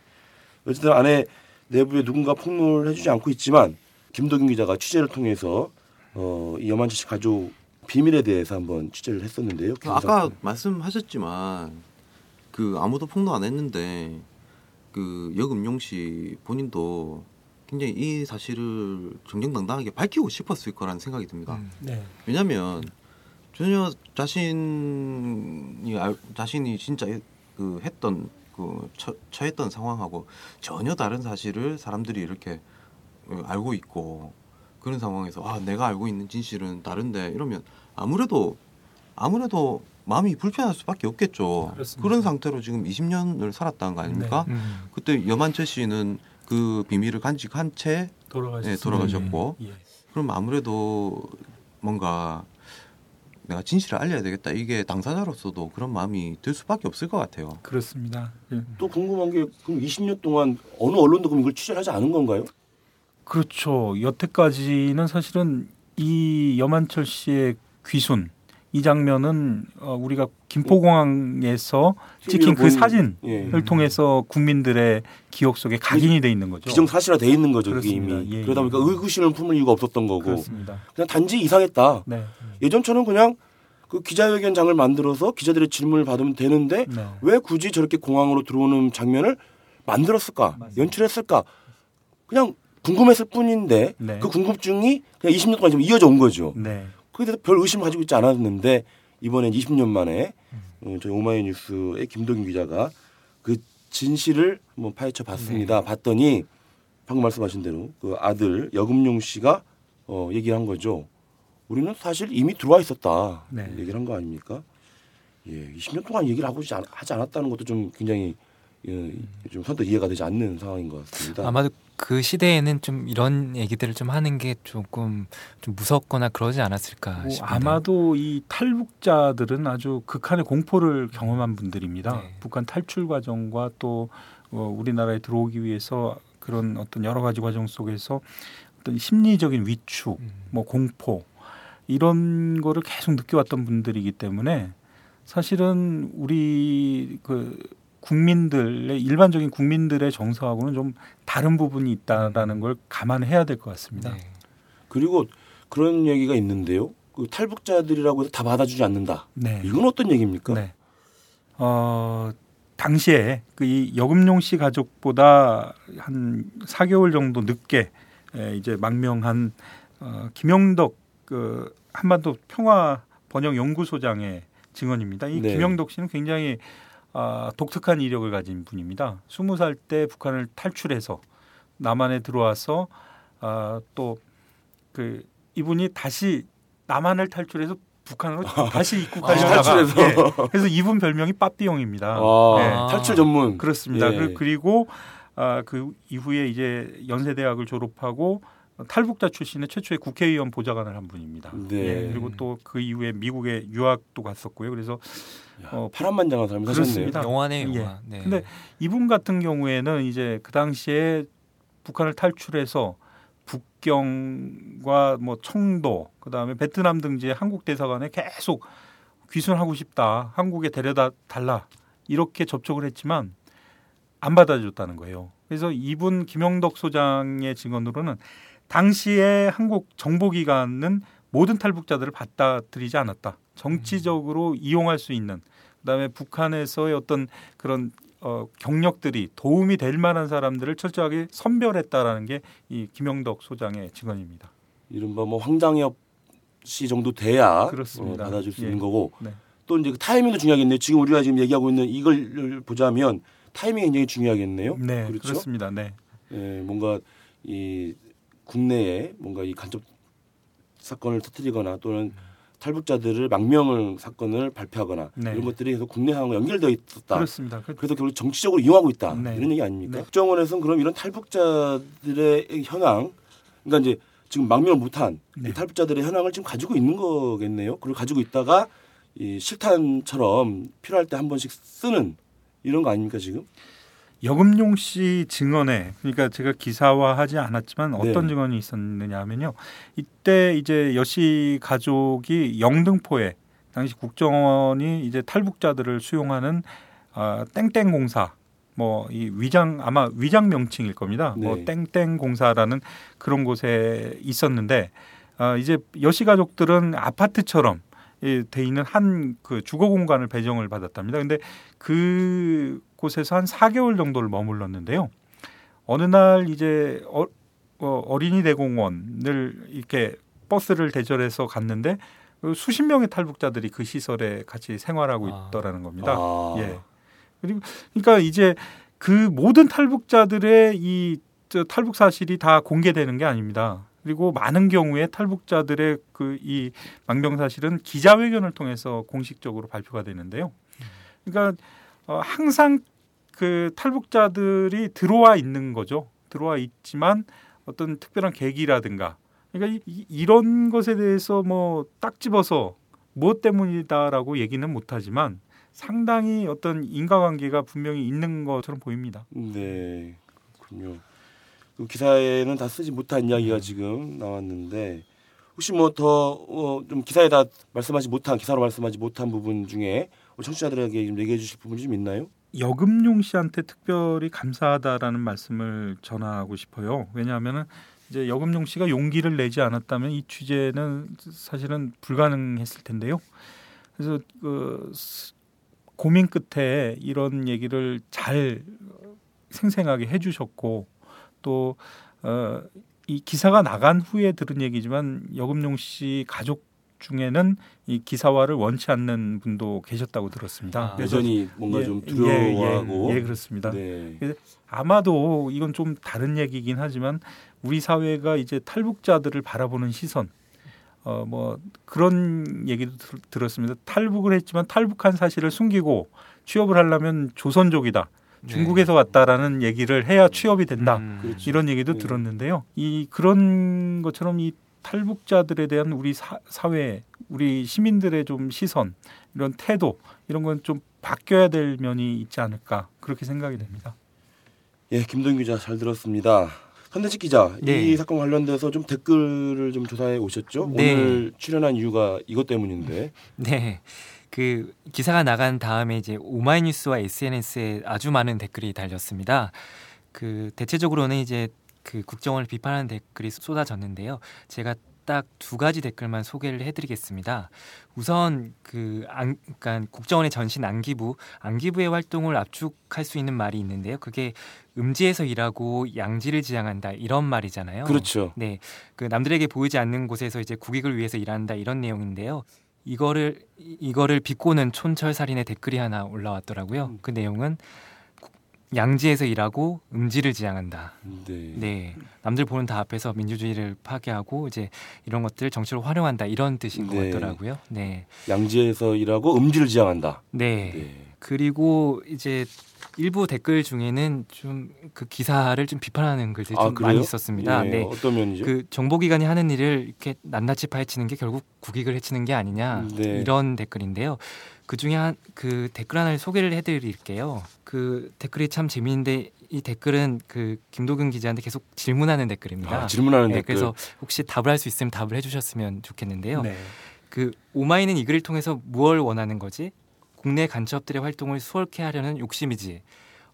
어쨌든 안에 내부에 누군가 폭로를 해주지 않고 있지만 김도균 기자가 취재를 통해서 어, 이 여만철 씨 가족 비밀에 대해서 한번 취재를 했었는데요. 그 아까 말씀하셨지만 그 아무도 폭로 안 했는데 그 여금용 씨 본인도 굉장히 이 사실을 정정당당하게 밝히고 싶었을 거라는 생각이 듭니다. 음, 네. 왜냐하면 전혀 자신이 알- 자신이 진짜 그 했던 그 처, 처했던 상황하고 전혀 다른 사실을 사람들이 이렇게 어, 알고 있고 그런 상황에서 아 내가 알고 있는 진실은 다른데 이러면 아무래도 아무래도 마음이 불편할 수밖에 없겠죠. 그렇습니다. 그런 상태로 지금 20년을 살았다는 거 아닙니까? 음, 그때 여만철 씨는 그 비밀을 간직한 채 돌아가셨습니다. 네, 돌아가셨고. 예. 그럼 아무래도 뭔가 내가 진실을 알려야 되겠다. 이게 당사자로서도 그런 마음이 들 수밖에 없을 것 같아요. 그렇습니다. 예. 또 궁금한 게 그럼 20년 동안 어느 언론도 그럼 이걸 취재를 하지 않은 건가요? 그렇죠. 여태까지는 사실은 이 여만철 씨의 귀순 이 장면은 어, 우리가 김포공항에서 찍힌 그 본- 사진을 예. 통해서 국민들의 기억 속에 각인이 돼 있는 거죠. 기정사실화 돼 있는 거죠. 이미 예, 그러다 예. 보니까 의구심을 품을 이유가 없었던 거고 그렇습니다. 그냥 단지 이상했다 네. 예전처럼 그냥 그 기자회견장을 만들어서 기자들의 질문을 받으면 되는데 네. 왜 굳이 저렇게 공항으로 들어오는 장면을 만들었을까 연출했을까 그냥 궁금했을 뿐인데 네. 그 궁금증이 그냥 20년 동안 지금 이어져 온 거죠 네. 그에 대해서 별 의심을 가지고 있지 않았는데 이번엔 20년 만에 어, 저희 오마이뉴스의 김동인 기자가 그 진실을 한번 파헤쳐 봤습니다. 봤더니 방금 말씀하신 대로 그 아들 여금용 씨가 어, 얘기를 한 거죠. 우리는 사실 이미 들어와 있었다. 네. 얘기를 한 거 아닙니까? 예, 20년 동안 얘기를 하고 있지 않- 하지 않았다는 것도 좀 굉장히 예, 좀 선뜻 이해가 되지 않는 상황인 것 같습니다. 아마도 그 시대에는 좀 이런 얘기들을 좀 하는 게 조금 좀 무섭거나 그러지 않았을까 뭐. 아마도 이 탈북자들은 아주 극한의 공포를 경험한 분들입니다. 네. 북한 탈출 과정과 또 어, 우리나라에 들어오기 위해서 그런 어떤 여러 가지 과정 속에서 어떤 심리적인 위축, 음. 뭐 공포 이런 거를 계속 느껴왔던 분들이기 때문에 사실은 우리 그 국민들의 일반적인 국민들의 정서하고는 좀 다른 부분이 있다라는 걸 감안해야 될 것 같습니다. 네. 그리고 그런 얘기가 있는데요. 그 탈북자들이라고 해서 다 받아주지 않는다. 네. 이건 어떤 얘기입니까? 네. 어, 당시에 그 이 여금용 씨 가족보다 한 4개월 정도 늦게 에, 이제 망명한 어, 김영덕 그 한반도 평화 번영 연구소장의 증언입니다. 이 네. 김영덕 씨는 굉장히 아, 독특한 이력을 가진 분입니다. 20살 때 북한을 탈출해서 남한에 들어와서 아, 또그 이분이 다시 남한을 탈출해서 북한으로 다시 입국하려다가 탈출해서. 예, 그래서 이분 별명이 빠삐용입니다. 아, 예, 탈출 전문. 그렇습니다. 예. 그- 그리고 아, 그 이후에 이제 연세대학을 졸업하고 탈북자 출신의 최초의 국회의원 보좌관을 한 분입니다. 네. 예, 그리고 또 그 이후에 미국에 유학도 갔었고요. 그래서 야, 어, 파란만장한 삶을 그렇습니다. 사셨네요. 영화네요, 예. 영화. 네. 근데 이분 같은 경우에는 이제 그 당시에 북한을 탈출해서 북경과 뭐 청도 그다음에 베트남 등지의 한국 대사관에 계속 귀순하고 싶다. 한국에 데려다 달라. 이렇게 접촉을 했지만 안 받아줬다는 거예요. 그래서 이분 김영덕 소장의 증언으로는 당시에 한국 정보기관은 모든 탈북자들을 받아들이지 않았다. 정치적으로 이용할 수 있는 그다음에 북한에서의 어떤 그런 어, 경력들이 도움이 될 만한 사람들을 철저하게 선별했다라는 게 이 김영덕 소장의 증언입니다. 이른바 뭐 황장엽 씨 정도 돼야 그렇습니다. 어, 받아줄 수 예. 있는 거고 네. 또 이제 그 타이밍도 중요하겠네요. 지금 우리가 지금 얘기하고 있는 이걸 보자면 타이밍이 굉장히 중요하겠네요. 네, 그렇죠? 그렇습니다 네. 예, 뭔가 이 국내에 뭔가 이 간접 사건을 터뜨리거나 또는 탈북자들을 망명을 사건을 발표하거나 네. 이런 것들이 계속 국내 상황과 연결되어 있었다. 그렇습니다. 그- 그래서 결국 정치적으로 이용하고 있다 네. 이런 얘기 아닙니까? 네. 국정원에서는 그럼 이런 탈북자들의 현황, 그러니까 이제 지금 망명을 못한 네. 이 탈북자들의 현황을 지금 가지고 있는 거겠네요. 그리고 가지고 있다가 이 실탄처럼 필요할 때 한 번씩 쓰는 이런 거 아닙니까 지금? 여금용 씨 증언에 그러니까 제가 기사화하지 않았지만 어떤 네. 증언이 있었느냐 하면요. 이때 이제 여씨 가족이 영등포에 당시 국정원이 이제 탈북자들을 수용하는 아, 땡땡 공사 뭐 이 위장 아마 위장 명칭일 겁니다. 뭐 네. 땡땡 공사라는 그런 곳에 있었는데 아, 이제 여씨 가족들은 아파트처럼 이돼 있는 한 그 주거 공간을 배정을 받았답니다. 근데 그 곳에서 한 4개월 정도를 머물렀는데요. 어느 날 이제 어, 어, 린이 대공원을 이렇게 버스를 대절해서 갔는데 그 수십 명의 탈북자들이 그 시설에 같이 생활하고 아. 있더라는 겁니다. 아. 예. 그리고 그러니까 이제 그 모든 탈북자들의 이저 탈북 사실이 다 공개되는 게 아닙니다. 그리고 많은 경우에 탈북자들의 그 이 망명 사실은 기자회견을 통해서 공식적으로 발표가 되는데요. 그러니까 어, 항상 그 탈북자들이 들어와 있는 거죠. 들어와 있지만 어떤 특별한 계기라든가 그러니까 이, 이런 것에 대해서 뭐 딱 집어서 무엇 때문이다라고 얘기는 못하지만 상당히 어떤 인과관계가 분명히 있는 것처럼 보입니다. 네, 그렇군요. 그 기사에는 다 쓰지 못한 이야기가 지금 나왔는데 혹시 뭐 더좀 기사에 다 말씀하지 못한 기사로 말씀하지 못한 부분 중에 청취자들에게 좀 얘기해 주실 부분이 좀 있나요? 여금용 씨한테 특별히 감사하다라는 말씀을 전하고 싶어요. 왜냐하면은 이제 여금용 씨가 용기를 내지 않았다면 이 취재는 사실은 불가능했을 텐데요. 그래서 그 스- 고민 끝에 이런 얘기를 잘 생생하게 해주셨고 또 어, 이 기사가 나간 후에 들은 얘기지만 여금용 씨 가족 중에는 이 기사화를 원치 않는 분도 계셨다고 들었습니다. 아, 여전히 뭔가 예, 좀 예, 두려워하고 예, 예, 그렇습니다. 네. 아마도 이건 좀 다른 얘기긴 하지만 우리 사회가 이제 탈북자들을 바라보는 시선 어 뭐 그런 얘기도 들, 들었습니다. 탈북을 했지만 탈북한 사실을 숨기고 취업을 하려면 조선족이다. 중국에서 왔다라는 얘기를 해야 취업이 된다. 네. 음. 그렇죠. 이런 얘기도 네. 들었는데요. 이 그런 것처럼 이 탈북자들에 대한 우리 사, 사회, 우리 시민들의 좀 시선, 이런 태도 이런 건 좀 바뀌어야 될 면이 있지 않을까 그렇게 생각이 됩니다. 예, 김동 기자 잘 들었습니다. 현대식 기자, 네. 이 사건 관련돼서 좀 댓글을 좀 조사해 오셨죠? 네. 오늘 출연한 이유가 이것 때문인데. 네. 그 기사가 나간 다음에 이제 오마이뉴스와 SNS에 아주 많은 댓글이 달렸습니다. 그 대체적으로는 이제 그 국정원을 비판하는 댓글이 쏟아졌는데요. 제가 딱 두 가지 댓글만 소개를 해드리겠습니다. 우선 그 안, 그러니까 국정원의 전신 안기부, 안기부의 활동을 압축할 수 있는 말이 있는데요. 그게 음지에서 일하고 양지를 지향한다 이런 말이잖아요. 그렇죠. 네, 그 남들에게 보이지 않는 곳에서 이제 국익을 위해서 일한다 이런 내용인데요. 이거를 이- 이거를 비꼬는 촌철살인의 댓글이 하나 올라왔더라고요. 그 내용은 국- 양지에서 일하고 음지를 지향한다. 네. 네, 남들 보는 다 앞에서 민주주의를 파괴하고 이제 이런 것들을 정치로 활용한다 이런 뜻인 것 네. 같더라고요. 네, 양지에서 일하고 음지를 지향한다. 네. 네. 그리고 이제 일부 댓글 중에는 좀 그 기사를 좀 비판하는 글들이 아, 좀 그래요? 많이 있었습니다. 예, 네. 어떤 면이죠? 그 정보기관이 하는 일을 이렇게 낱낱이 파헤치는 게 결국 국익을 해치는 게 아니냐 네. 이런 댓글인데요. 그 중에 한 그 댓글 하나를 소개를 해드릴게요. 그 댓글이 참 재미있는데 이 댓글은 그 김도근 기자한테 계속 질문하는 댓글입니다. 아, 질문하는 네, 댓글. 그래서 혹시 답을 할 수 있으면 답을 해주셨으면 좋겠는데요. 네. 그 오마이는 이 글을 통해서 무엇을 원하는 거지? 국내 간첩들의 활동을 수월케 하려는 욕심이지.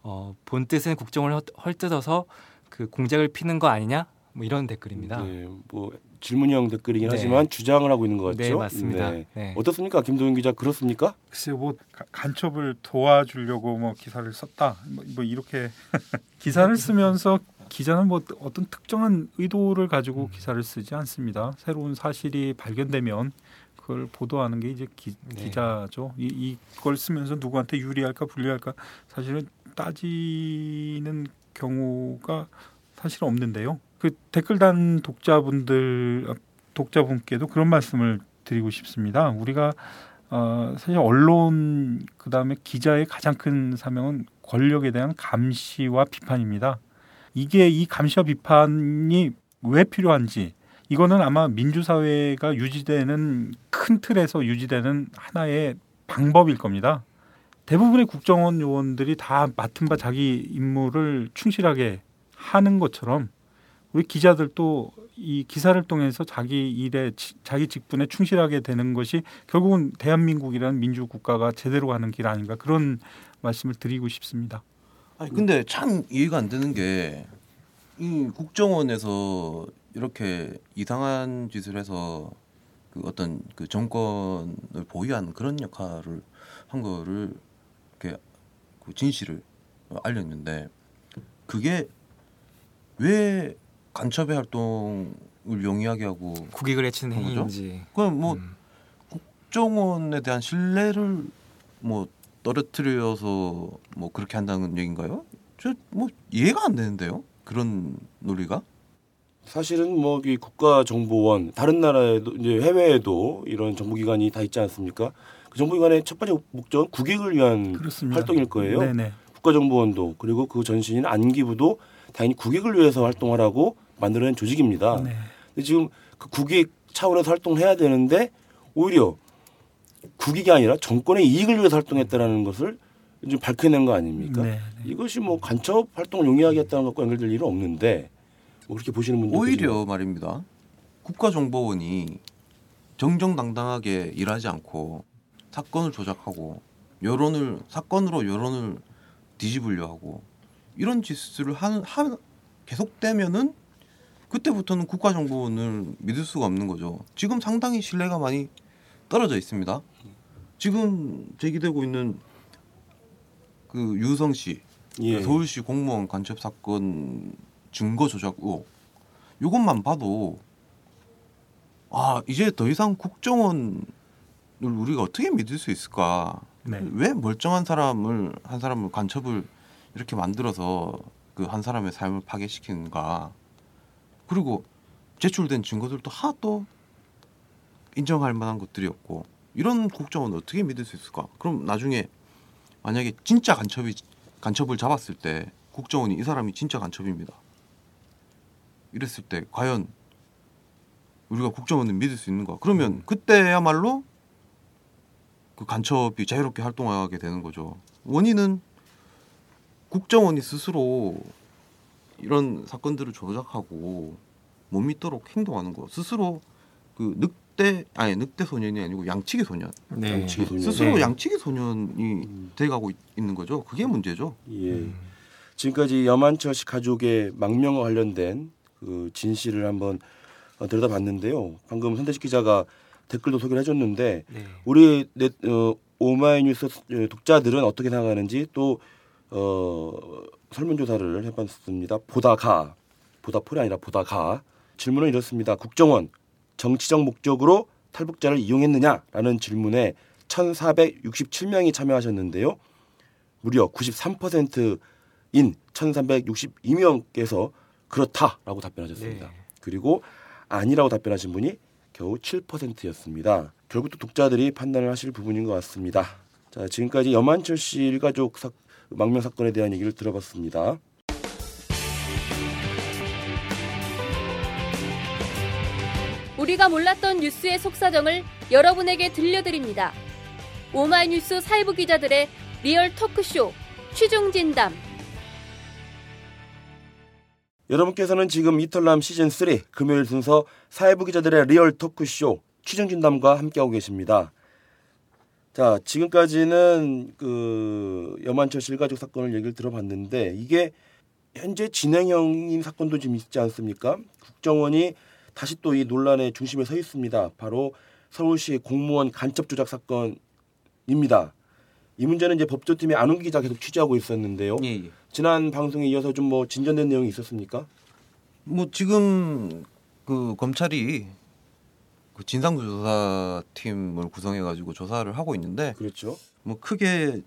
어, 본 뜻은 국정을 헐- 헐뜯어서 그 공작을 피는 거 아니냐? 뭐 이런 댓글입니다. 네, 뭐 질문형 댓글이긴 네. 하지만 주장을 하고 있는 것 같죠? 네, 맞습니다. 네. 네. 어떻습니까, 김동윤 기자? 그렇습니까? 글쎄요, 뭐 가- 간첩을 도와주려고 뭐 기사를 썼다, 뭐, 뭐 이렇게 기사를 쓰면서 기자는 뭐 어떤 특정한 의도를 가지고 기사를 쓰지 않습니다. 새로운 사실이 발견되면 그걸 보도하는 게 이제 기, 네. 기자죠. 이, 이걸 쓰면서 누구한테 유리할까 불리할까 사실은 따지는 경우가 사실 없는데요. 그 댓글 단 독자분들 독자분께도 그런 말씀을 드리고 싶습니다. 우리가 어, 사실 언론 그 다음에 기자의 가장 큰 사명은 권력에 대한 감시와 비판입니다. 이게 이 감시와 비판이 왜 필요한지 이거는 아마 민주사회가 유지되는 큰 틀에서 유지되는 하나의 방법일 겁니다. 대부분의 국정원 요원들이 다 맡은 바 자기 임무를 충실하게 하는 것처럼 우리 기자들도 이 기사를 통해서 자기 일에 지- 자기 직분에 충실하게 되는 것이 결국은 대한민국이라는 민주 국가가 제대로 가는 길 아닌가 그런 말씀을 드리고 싶습니다. 아니 근데 참 이해가 안 되는 게 이 국정원에서 이렇게 이상한 짓을 해서 그 어떤 그 정권을 보유하는 그런 역할을 한 거를 이렇게 그 진실을 알렸는데 그게 왜 간첩의 활동을 용이하게 하고 국익을 해치는? 행위인지. 그럼 뭐 음. 국정원에 대한 신뢰를 뭐 떨어뜨려서 뭐 그렇게 한다는 얘기인가요? 저 뭐 이해가 안 되는데요. 그런 논리가? 사실은 뭐 이 국가정보원 다른 나라에도 이제 해외에도 이런 정보기관이 다 있지 않습니까? 그 정보기관의 첫 번째 목적은 국익을 위한 그렇습니다. 활동일 거예요. 네네. 국가정보원도 그리고 그 전신인 안기부도 당연히 국익을 위해서 활동하라고 만들어낸 조직입니다. 네. 근데 지금 그 국익 차원에서 활동을 해야 되는데 오히려 국익이 아니라 정권의 이익을 위해서 활동했다라는 것을 좀 밝혀낸 거 아닙니까? 네. 이것이 뭐 간첩 활동을 용이하게 했다는 것과 연결될 일은 없는데 뭐 그렇게 보시는 분들 오히려 말입니다. 국가정보원이 정정당당하게 일하지 않고 사건을 조작하고 여론을 사건으로 여론을 뒤집으려 하고 이런 짓을 한, 한 계속되면은 그때부터는 국가 정보원을 믿을 수가 없는 거죠. 지금 상당히 신뢰가 많이 떨어져 있습니다. 지금 제기되고 있는 그 유성 씨 예. 서울시 공무원 간첩 사건 증거 조작 의혹 이것만 봐도 아 이제 더 이상 국정원을 우리가 어떻게 믿을 수 있을까? 네. 왜 멀쩡한 사람을 한 사람을 간첩을 이렇게 만들어서 그 한 사람의 삶을 파괴시키는가? 그리고 제출된 증거들도 하나도 인정할 만한 것들이었고 이런 국정원을 어떻게 믿을 수 있을까? 그럼 나중에 만약에 진짜 간첩이 간첩을 잡았을 때 국정원이 이 사람이 진짜 간첩입니다. 이랬을 때 과연 우리가 국정원을 믿을 수 있는가? 그러면 그때야말로 그 간첩이 자유롭게 활동하게 되는 거죠. 원인은 국정원이 스스로 이런 사건들을 조작하고 못 믿도록 행동하는 거. 스스로 그 늑대 아니 늑대 소년이 아니고 양치기 소년. 네. 양치기 소년. 스스로 네. 양치기 소년이 돼가고 있- 있는 거죠. 그게 문제죠. 예. 지금까지 여만철 씨 가족의 망명과 관련된 그 진실을 한번 어, 들여다봤는데요. 방금 선대식 기자가 댓글도 소개를 해줬는데 네. 우리 넷, 어, 오마이뉴스 독자들은 어떻게 생각하는지 또 어, 설문조사를 해봤습니다. 보다가 보다 폴이 아니라 보다가 질문은 이렇습니다. 국정원 정치적 목적으로 탈북자를 이용했느냐라는 질문에 1,467명이 참여하셨는데요. 무려 93%인 1,362명께서 그렇다라고 답변하셨습니다. 네. 그리고 아니라고 답변하신 분이 겨우 7%였습니다. 결국 또 독자들이 판단을 하실 부분인 것 같습니다. 자, 지금까지 여만철 씨 일가족 사, 망명 사건에 대한 얘기를 들어봤습니다. 우리가 몰랐던 뉴스의 속사정을 여러분에게 들려드립니다. 오마이뉴스 사회부 기자들의 리얼 토크쇼 취중진담 여러분께서는 지금 이털남 시즌 3 금요일 순서 사회부 기자들의 리얼 토크쇼 취중진담과 함께하고 계십니다. 자, 지금까지는 그 여만철 씨 일가족 사건을 얘기를 들어봤는데 이게 현재 진행형인 사건도 좀 있지 않습니까? 국정원이 다시 또 이 논란의 중심에 서 있습니다. 바로 서울시 공무원 간첩 조작 사건입니다. 이 문제는 이제 법조팀의 안웅기 기자 계속 취재하고 있었는데요. 예, 예. 지난 방송에 이어서 좀 뭐 진전된 내용이 있었습니까? 뭐 지금 그 검찰이 그 진상조사 팀을 구성해 가지고 조사를 하고 있는데 그렇죠. 뭐 크게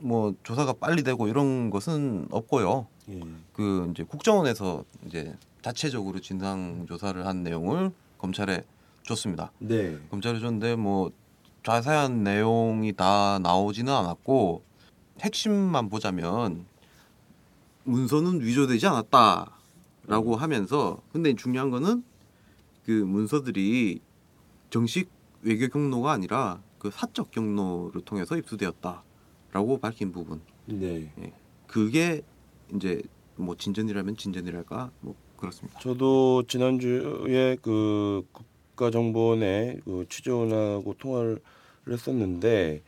뭐 조사가 빨리 되고 이런 것은 없고요. 예. 그 이제 국정원에서 이제 자체적으로 진상 조사를 한 내용을 검찰에 줬습니다. 네. 검찰에 줬는데 뭐 자세한 내용이 다 나오지는 않았고 핵심만 보자면 문서는 위조되지 않았다라고 하면서 근데 중요한 거는 그 문서들이 정식 외교 경로가 아니라 그 사적 경로를 통해서 입수되었다라고 밝힌 부분 네. 그게 이제 뭐 진전이라면 진전이랄까 뭐 그렇습니다. 저도 지난주에 그 국가정보원에 그 취재원하고 통화를 했었는데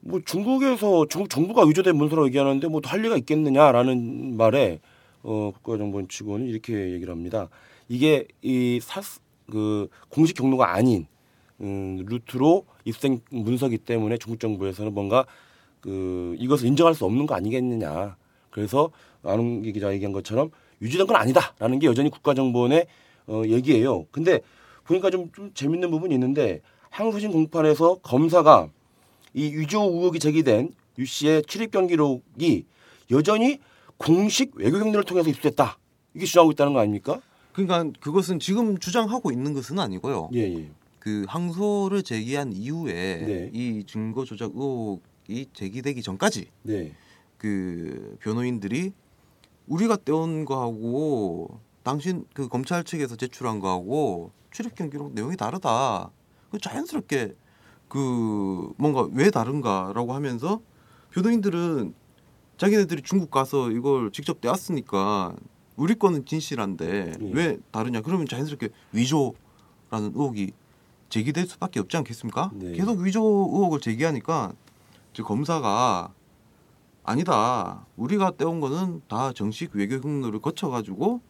뭐 중국에서 중국 정부가 위조된 문서라고 얘기하는데 뭐 할 리가 있겠느냐라는 말에 어 국가정보원 측원은 이렇게 얘기를 합니다. 이게 이 사 그 공식 경로가 아닌 음, 루트로 입생 문서기 때문에 중국 정부에서는 뭔가 그 이것을 인정할 수 없는 거 아니겠느냐. 그래서 안웅기 기자 얘기한 것처럼 유지된 건 아니다라는 게 여전히 국가정보원의 어, 얘기예요. 근데 보니까 좀, 좀 재밌는 부분이 있는데 항소심 공판에서 검사가 이 위조 의혹이 제기된 유 씨의 출입 경기록이 여전히 공식 외교 경로를 통해서 입수됐다. 이게 주장하고 있다는 거 아닙니까? 그러니까 그것은 지금 주장하고 있는 것은 아니고요. 예, 예. 그 항소를 제기한 이후에 네. 이 증거 조작 의혹이 제기되기 전까지 네. 그 변호인들이 우리가 떼온 거하고 당신 그 검찰 측에서 제출한 거하고 출입 경기록 내용이 다르다. 그 자연스럽게 그 뭔가 왜 다른가라고 하면서 변호인들은 자기네들이 중국 가서 이걸 직접 떼왔으니까 우리 거는 진실한데 예. 왜 다르냐? 그러면 자연스럽게 위조 의혹이 제기될 수밖에 없지 않겠습니까? 네. 계속 위조 의혹을 제기하니까 저 검사가 아니다. 우리가 떼온 거는 다 정식 외교 경로를 거쳐 가지고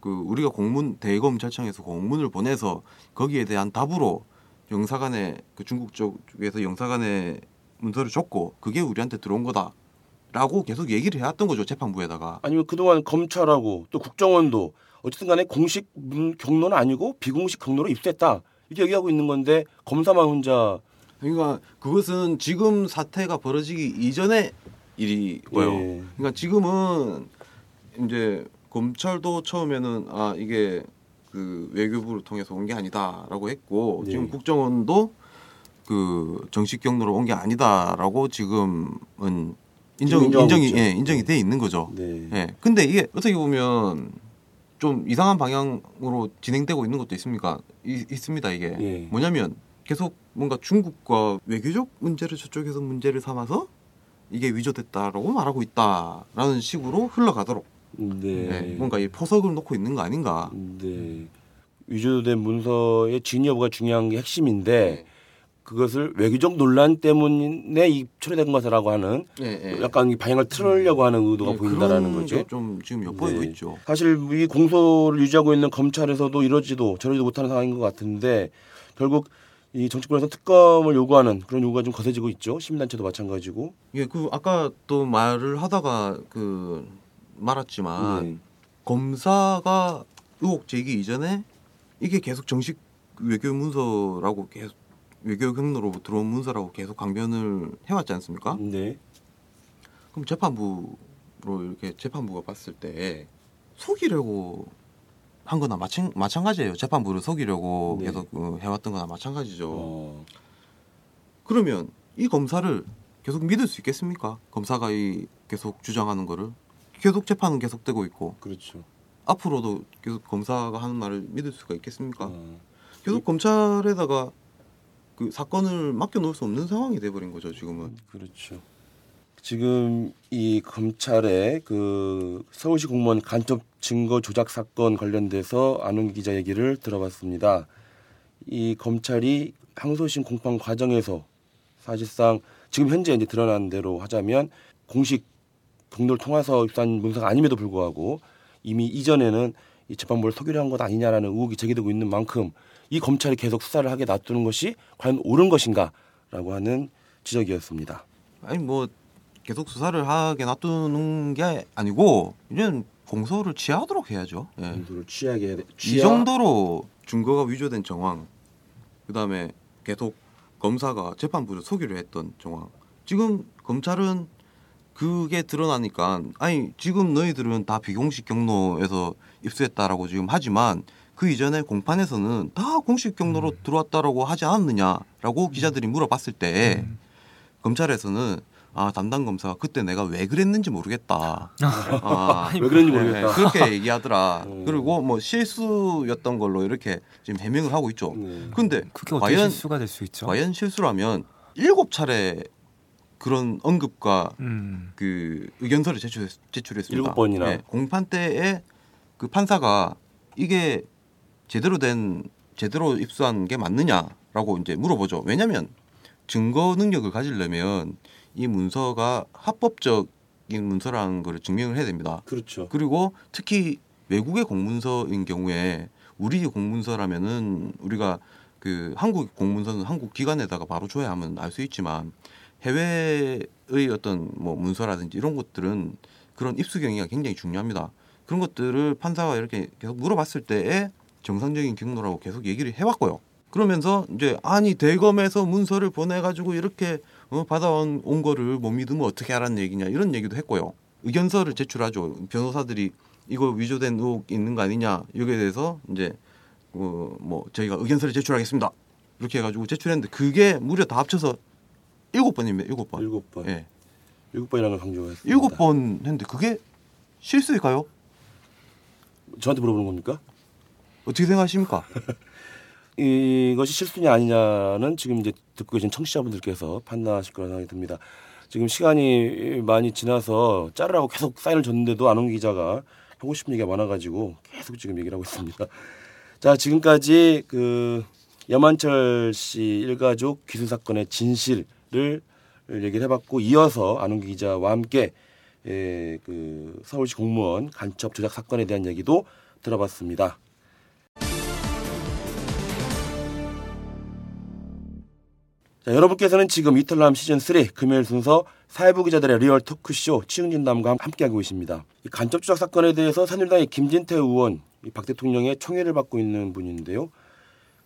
그 우리가 공문 대검찰청에서 공문을 보내서 거기에 대한 답으로 영사관에 그 중국 쪽에서 영사관에 문서를 줬고 그게 우리한테 들어온 거다 라고 계속 얘기를 해왔던 거죠 재판부에다가 아니면 그동안 검찰하고 또 국정원도 어쨌든 간에 공식 문- 경로는 아니고 비공식 경로로 입수했다. 이렇게 얘기하고 있는 건데 검사만 혼자 그러니까 그것은 지금 사태가 벌어지기 이전의 일이고요. 예. 그러니까 지금은 이제 검찰도 처음에는 아 이게 그 외교부를 통해서 온 게 아니다라고 했고 네. 지금 국정원도 그 정식 경로로 온 게 아니다라고 지금은 인정 인정이 있죠. 예, 인정이 돼 있는 거죠. 네. 예. 근데 이게 어떻게 보면 좀 이상한 방향으로 진행되고 있는 것도 있습니까? 이- 있습니다 이게. 예. 뭐냐면 계속 뭔가 중국과 외교적 문제를 저쪽에서 문제를 삼아서 이게 위조됐다라고 말하고 있다라는 식으로 흘러가도록 네. 예, 뭔가 이 포석을 놓고 있는 거 아닌가. 네. 위조된 문서의 진위 여부가 중요한 게 핵심인데 그것을 외교적 논란 때문에 이 처리된 것이라고 하는 예, 예. 약간 이 방향을 틀으려고 하는 의도가 예, 보인다라는 거죠. 게좀 지금 엿보이고 네. 있죠. 사실 이 공소를 유지하고 있는 검찰에서도 이러지도 저러지도 못하는 상황인 것 같은데 결국 이 정치권에서 특검을 요구하는 그런 요구가 좀 거세지고 있죠. 시민단체도 마찬가지고. 예, 그 아까 또 말을 하다가 그 말았지만 네. 검사가 의혹 제기 이전에 이게 계속 정식 외교 문서라고 계속 외교 경로로 들어온 문서라고 계속 강변을 해왔지 않습니까? 네. 그럼 재판부로 이렇게 재판부가 봤을 때 속이려고 한 거나 마찬 마찬가지예요. 재판부를 속이려고 네. 계속 어, 해왔던 거나 마찬가지죠. 어. 그러면 이 검사를 계속 믿을 수 있겠습니까? 검사가 이 계속 주장하는 거를 계속 재판은 계속되고 있고 그렇죠. 앞으로도 계속 검사가 하는 말을 믿을 수가 있겠습니까? 어. 계속 검찰에다가 그 사건을 맡겨놓을 수 없는 상황이 돼버린 거죠 지금은. 그렇죠. 지금 이 검찰의 그 서울시 공무원 간첩 증거 조작 사건 관련돼서 안웅 기자 얘기를 들어봤습니다. 이 검찰이 항소심 공판 과정에서 사실상 지금 현재 이제 드러난 대로 하자면 공식 경로를 통해서 입수한 문서가 아님에도 불구하고 이미 이전에는 이 재판부를 속이려 한것 아니냐라는 의혹이 제기되고 있는 만큼 이 검찰이 계속 수사를 하게 놔두는 것이 과연 옳은 것인가라고 하는 지적이었습니다. 아니 뭐 계속 수사를 하게 놔두는 게 아니고 이제는 공소를 취하도록 해야죠. 예. 공소를 취하게 돼. 이 정도로 증거가 위조된 정황, 그 다음에 계속 검사가 재판부를 속이려 했던 정황. 지금 검찰은 그게 드러나니까 아니 지금 너희들은 다 비공식 경로에서 입수했다라고 지금 하지만 그 이전에 공판에서는 다 공식 경로로 들어왔다라고 하지 않았느냐라고 기자들이 물어봤을 때 검찰에서는 아 담당 검사가 그때 내가 왜 그랬는지 모르겠다. 아, 왜 그랬는지 네, 모르겠다. 그렇게 얘기하더라. 음. 그리고 뭐 실수였던 걸로 이렇게 지금 해명을 하고 있죠. 네. 근데 그게 어떻게 과연 실수가 될 수 있죠? 과연 실수라면 일곱 차례 그런 언급과 음. 그 의견서를 제출했, 제출했습니다. 일곱 번이나. 네, 공판 때에 그 판사가 이게 제대로 된 제대로 입수한 게 맞느냐라고 이제 물어보죠. 왜냐하면 증거 능력을 가지려면 이 문서가 합법적인 문서라는 걸 증명을 해야 됩니다. 그렇죠. 그리고 특히 외국의 공문서인 경우에 우리 공문서라면은 우리가 그 한국 공문서는 한국 기관에다가 바로 줘야 하면 알 수 있지만 해외의 어떤 뭐 문서라든지 이런 것들은 그런 입수 경위가 굉장히 중요합니다. 그런 것들을 판사가 이렇게 계속 물어봤을 때에 정상적인 경로라고 계속 얘기를 해왔고요. 그러면서 이제 아니 대검에서 문서를 보내가지고 이렇게 어, 받아온 온 거를 못 믿으면 어떻게 하라는 얘기냐 이런 얘기도 했고요. 의견서를 제출하죠. 변호사들이 이거 위조된 의혹 있는 거 아니냐 여기에 대해서 이제 어, 뭐 저희가 의견서를 제출하겠습니다. 이렇게 해가지고 제출했는데 그게 무려 다 합쳐서 일곱 번입니다. 일곱 번. 일곱 번. 예, 일곱 번이라는 걸 강조했습니다. 일곱 번 했는데 그게 실수일까요? 저한테 물어보는 겁니까? 어떻게 생각하십니까? 이것이 실수냐 아니냐는 지금 이제 듣고 계신 청취자분들께서 판단하실 거라 생각이 듭니다. 지금 시간이 많이 지나서 자르라고 계속 사인을 줬는데도 안홍 기자가 하고 싶은 얘기가 많아가지고 계속 지금 얘기를 하고 있습니다. 자, 지금까지 그 여만철 씨 일가족 귀순 사건의 진실 을 얘기를 해봤고 이어서 안홍기 기자와 함께 예, 그 서울시 공무원 간첩 조작 사건에 대한 얘기도 들어봤습니다. 자, 여러분께서는 지금 이털남 시즌 3 금요일 순서 사회부 기자들의 리얼 토크쇼 취중진담과 함께하고 계십니다. 이 간첩 조작 사건에 대해서 새누리당의 김진태 의원, 박 대통령의 총애를 받고 있는 분인데요.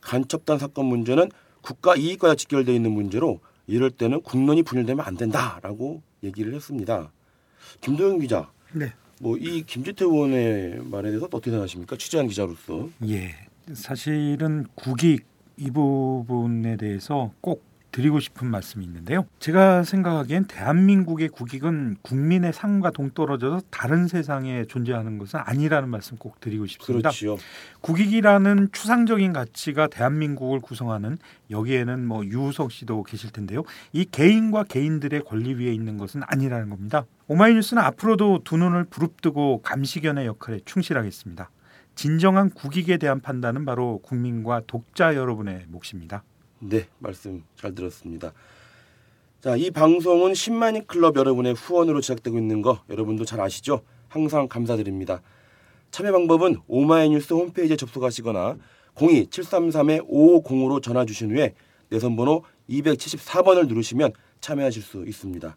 간첩단 사건 문제는 국가 이익과 직결되어 있는 문제로 이럴 때는 국론이 분열되면 안 된다라고 얘기를 했습니다. 김도영 기자, 네. 뭐 이 김진태 의원의 말에 대해서 어떻게 생각하십니까? 취재한 기자로서. 예. 사실은 국익 이 부분에 대해서 꼭 드리고 싶은 말씀이 있는데요. 제가 생각하기엔 대한민국의 국익은 국민의 삶과 동떨어져서 다른 세상에 존재하는 것은 아니라는 말씀 꼭 드리고 싶습니다. 그렇지요. 국익이라는 추상적인 가치가 대한민국을 구성하는 여기에는 뭐 유우석 씨도 계실 텐데요. 이 개인과 개인들의 권리 위에 있는 것은 아니라는 겁니다. 오마이뉴스는 앞으로도 두 눈을 부릅뜨고 감시견의 역할에 충실하겠습니다. 진정한 국익에 대한 판단은 바로 국민과 독자 여러분의 몫입니다. 네, 말씀 잘 들었습니다. 자, 이 방송은 10만인 클럽 여러분의 후원으로 제작되고 있는 거 여러분도 잘 아시죠? 항상 감사드립니다. 참여 방법은 오마이뉴스 홈페이지에 접속하시거나 02-733-5505로 전화 주신 후에 내선 번호 274번을 누르시면 참여하실 수 있습니다.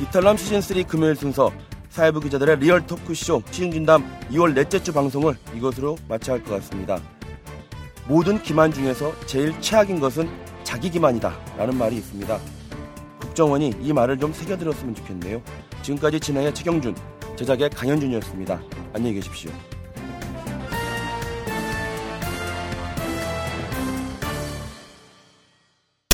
이털남 시즌3 금요일 순서 사회부 기자들의 리얼 토크쇼 취중진담 2월 넷째 주 방송을 이것으로 마쳐야 할 것 같습니다. 모든 기만 중에서 제일 최악인 것은 자기 기만이다 라는 말이 있습니다. 국정원이 이 말을 좀 새겨들었으면 좋겠네요. 지금까지 진행의 최경준, 제작의 강현준이었습니다. 안녕히 계십시오.